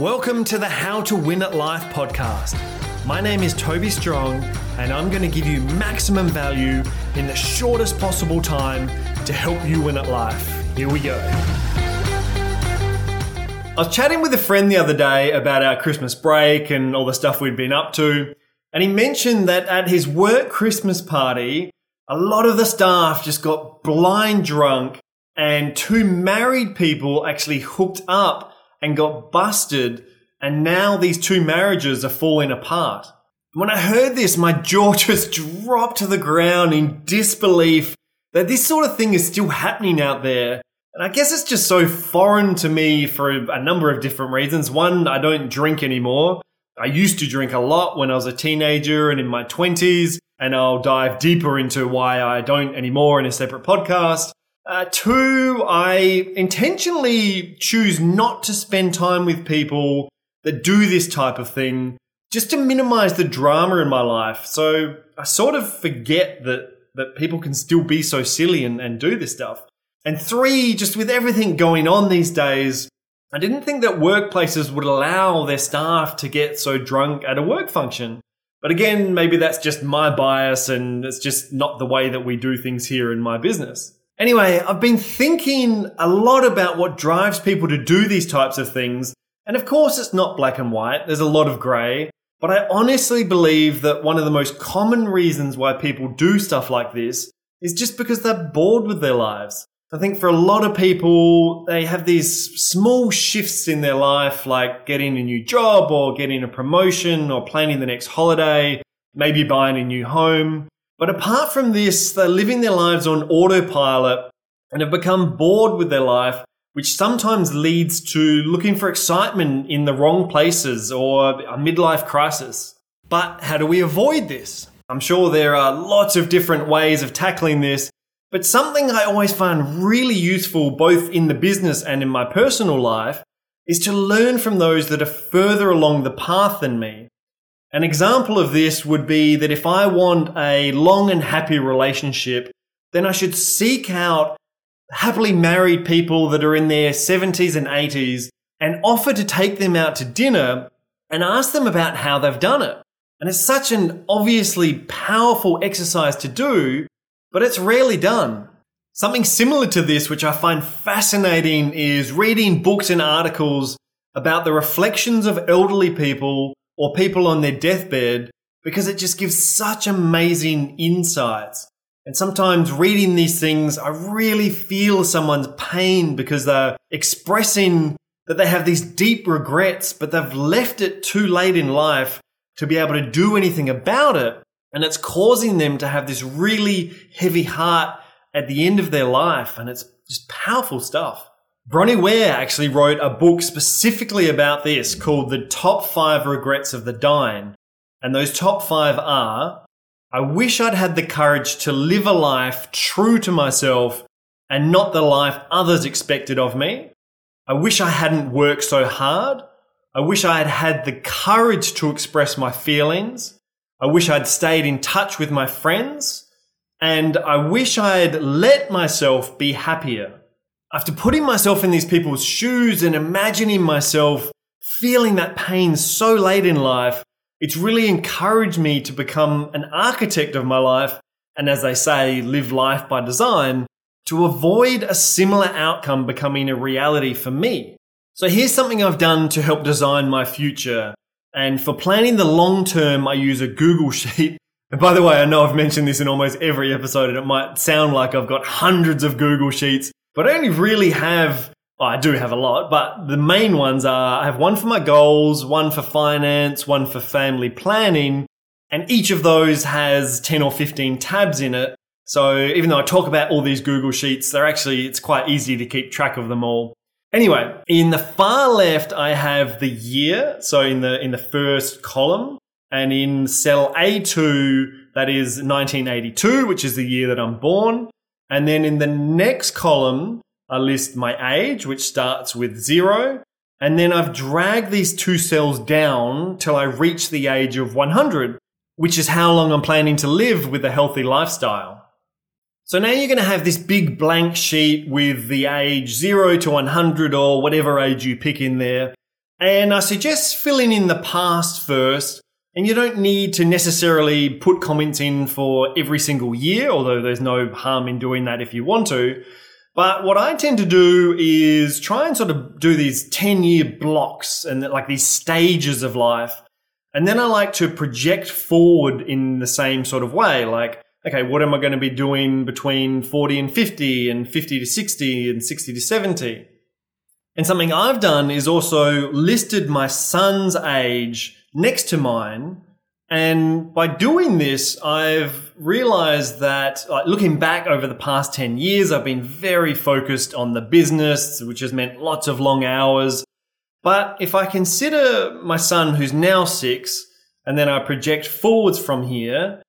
Welcome to the How to Win at Life podcast. My name is Toby Strong, and I'm going to give you maximum value in the shortest possible time to help you win at life. Here we go. I was chatting with a friend the other day about our Christmas break and all the stuff we'd been up to, and he mentioned that at his work Christmas party, a lot of the staff just got blind drunk, and two married people actually hooked up and got busted, and now these two marriages are falling apart. When I heard this, my jaw just dropped to the ground in disbelief that this sort of thing is still happening out there. And I guess it's just so foreign to me for a number of different reasons. One, I don't drink anymore. I used to drink a lot when I was a teenager and in my 20s, and I'll dive deeper into why I don't anymore in a separate podcast. Uh, two, I intentionally choose not to spend time with people that do this type of thing just to minimize the drama in my life. So I sort of forget that, that people can still be so silly and, and do this stuff. And three, just with everything going on these days, I didn't think that workplaces would allow their staff to get so drunk at a work function. But again, maybe that's just my bias and it's just not the way that we do things here in my business. Anyway, I've been thinking a lot about what drives people to do these types of things. And of course, it's not black and white. There's a lot of grey. But I honestly believe that one of the most common reasons why people do stuff like this is just because they're bored with their lives. I think for a lot of people, they have these small shifts in their life, like getting a new job or getting a promotion or planning the next holiday, maybe buying a new home. But apart from this, they're living their lives on autopilot and have become bored with their life, which sometimes leads to looking for excitement in the wrong places or a midlife crisis. But how do we avoid this? I'm sure there are lots of different ways of tackling this, but something I always find really useful both in the business and in my personal life is to learn from those that are further along the path than me an example of this would be that if I want a long and happy relationship, then I should seek out happily married people that are in their 70s and 80s and offer to take them out to dinner and ask them about how they've done it. And it's such an obviously powerful exercise to do, but it's rarely done. Something similar to this, which I find fascinating, is reading books and articles about the reflections of elderly people or people on their deathbed because it just gives such amazing insights. And sometimes reading these things, I really feel someone's pain because they're expressing that they have these deep regrets, but they've left it too late in life to be able to do anything about it. And it's causing them to have this really heavy heart at the end of their life. And it's just powerful stuff. Bronnie Ware actually wrote a book specifically about this called The Top Five Regrets of the Dying. And those top five are I wish I'd had the courage to live a life true to myself and not the life others expected of me. I wish I hadn't worked so hard. I wish I had had the courage to express my feelings. I wish I'd stayed in touch with my friends. And I wish I'd let myself be happier after putting myself in these people's shoes and imagining myself feeling that pain so late in life, it's really encouraged me to become an architect of my life. And as they say, live life by design to avoid a similar outcome becoming a reality for me. So here's something I've done to help design my future. And for planning the long term, I use a Google Sheet. And by the way, I know I've mentioned this in almost every episode and it might sound like I've got hundreds of Google Sheets but I only really have, well, I do have a lot, but the main ones are I have one for my goals, one for finance, one for family planning, and each of those has 10 or 15 tabs in it. So even though I talk about all these Google Sheets, they're actually, it's quite easy to keep track of them all. Anyway, in the far left, I have the year. So in the, in the first column and in cell A2, that is 1982, which is the year that I'm born. And then in the next column, I list my age, which starts with zero. And then I've dragged these two cells down till I reach the age of 100, which is how long I'm planning to live with a healthy lifestyle. So now you're going to have this big blank sheet with the age 0 to 100 or whatever age you pick in there. And I suggest filling in the past first. And you don't need to necessarily put comments in for every single year, although there's no harm in doing that if you want to. But what I tend to do is try and sort of do these 10 year blocks and like these stages of life. And then I like to project forward in the same sort of way. Like, okay, what am I going to be doing between 40 and 50 and 50 to 60 and 60 to 70? And something I've done is also listed my son's age next to mine. And by doing this, I've realized that like, looking back over the past 10 years, I've been very focused on the business, which has meant lots of long hours. But if I consider my son who's now six, and then I project forwards from here,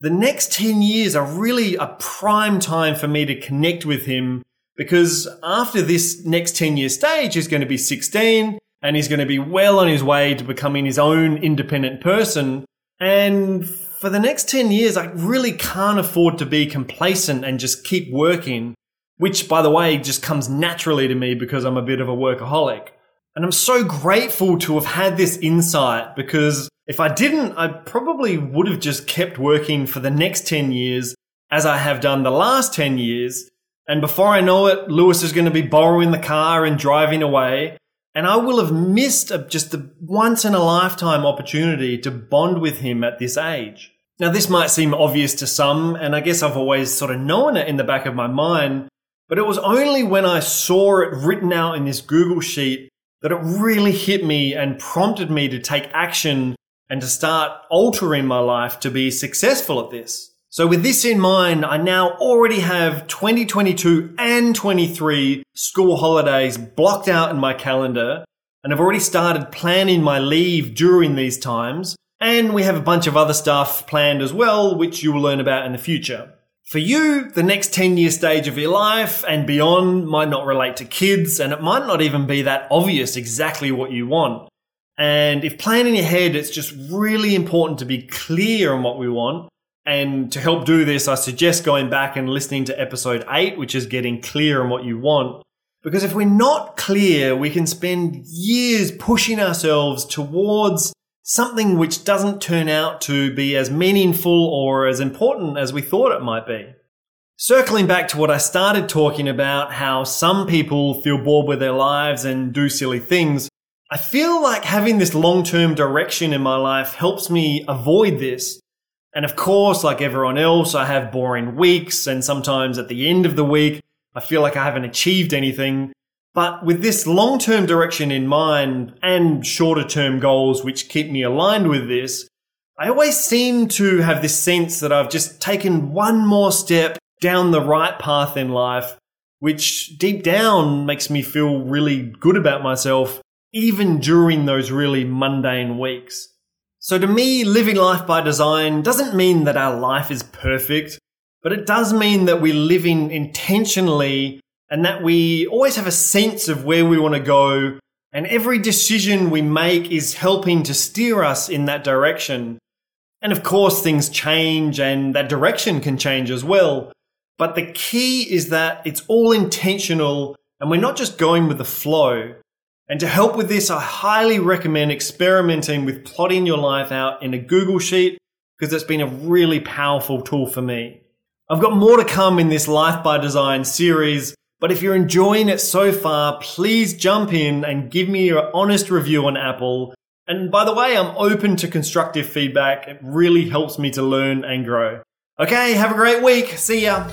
the next 10 years are really a prime time for me to connect with him because after this next 10 year stage, he's going to be 16 and he's going to be well on his way to becoming his own independent person. And for the next 10 years, I really can't afford to be complacent and just keep working, which by the way, just comes naturally to me because I'm a bit of a workaholic. And I'm so grateful to have had this insight because if I didn't, I probably would have just kept working for the next 10 years as I have done the last 10 years and before I know it, Lewis is going to be borrowing the car and driving away. And I will have missed a, just the once in a lifetime opportunity to bond with him at this age. Now, this might seem obvious to some, and I guess I've always sort of known it in the back of my mind, but it was only when I saw it written out in this Google sheet that it really hit me and prompted me to take action and to start altering my life to be successful at this. So with this in mind, I now already have 2022 and 23 school holidays blocked out in my calendar and I've already started planning my leave during these times. And we have a bunch of other stuff planned as well, which you will learn about in the future. For you, the next 10 year stage of your life and beyond might not relate to kids, and it might not even be that obvious exactly what you want. And if planning ahead, it's just really important to be clear on what we want and to help do this, I suggest going back and listening to episode eight, which is getting clear on what you want. Because if we're not clear, we can spend years pushing ourselves towards something which doesn't turn out to be as meaningful or as important as we thought it might be. Circling back to what I started talking about, how some people feel bored with their lives and do silly things, I feel like having this long term direction in my life helps me avoid this and of course, like everyone else, I have boring weeks, and sometimes at the end of the week, I feel like I haven't achieved anything. But with this long term direction in mind and shorter term goals which keep me aligned with this, I always seem to have this sense that I've just taken one more step down the right path in life, which deep down makes me feel really good about myself, even during those really mundane weeks. So to me, living life by design doesn't mean that our life is perfect, but it does mean that we're living intentionally and that we always have a sense of where we want to go. And every decision we make is helping to steer us in that direction. And of course, things change and that direction can change as well. But the key is that it's all intentional and we're not just going with the flow. And to help with this, I highly recommend experimenting with plotting your life out in a Google Sheet because it's been a really powerful tool for me. I've got more to come in this Life by Design series, but if you're enjoying it so far, please jump in and give me your honest review on Apple. And by the way, I'm open to constructive feedback. It really helps me to learn and grow. Okay, have a great week. See ya.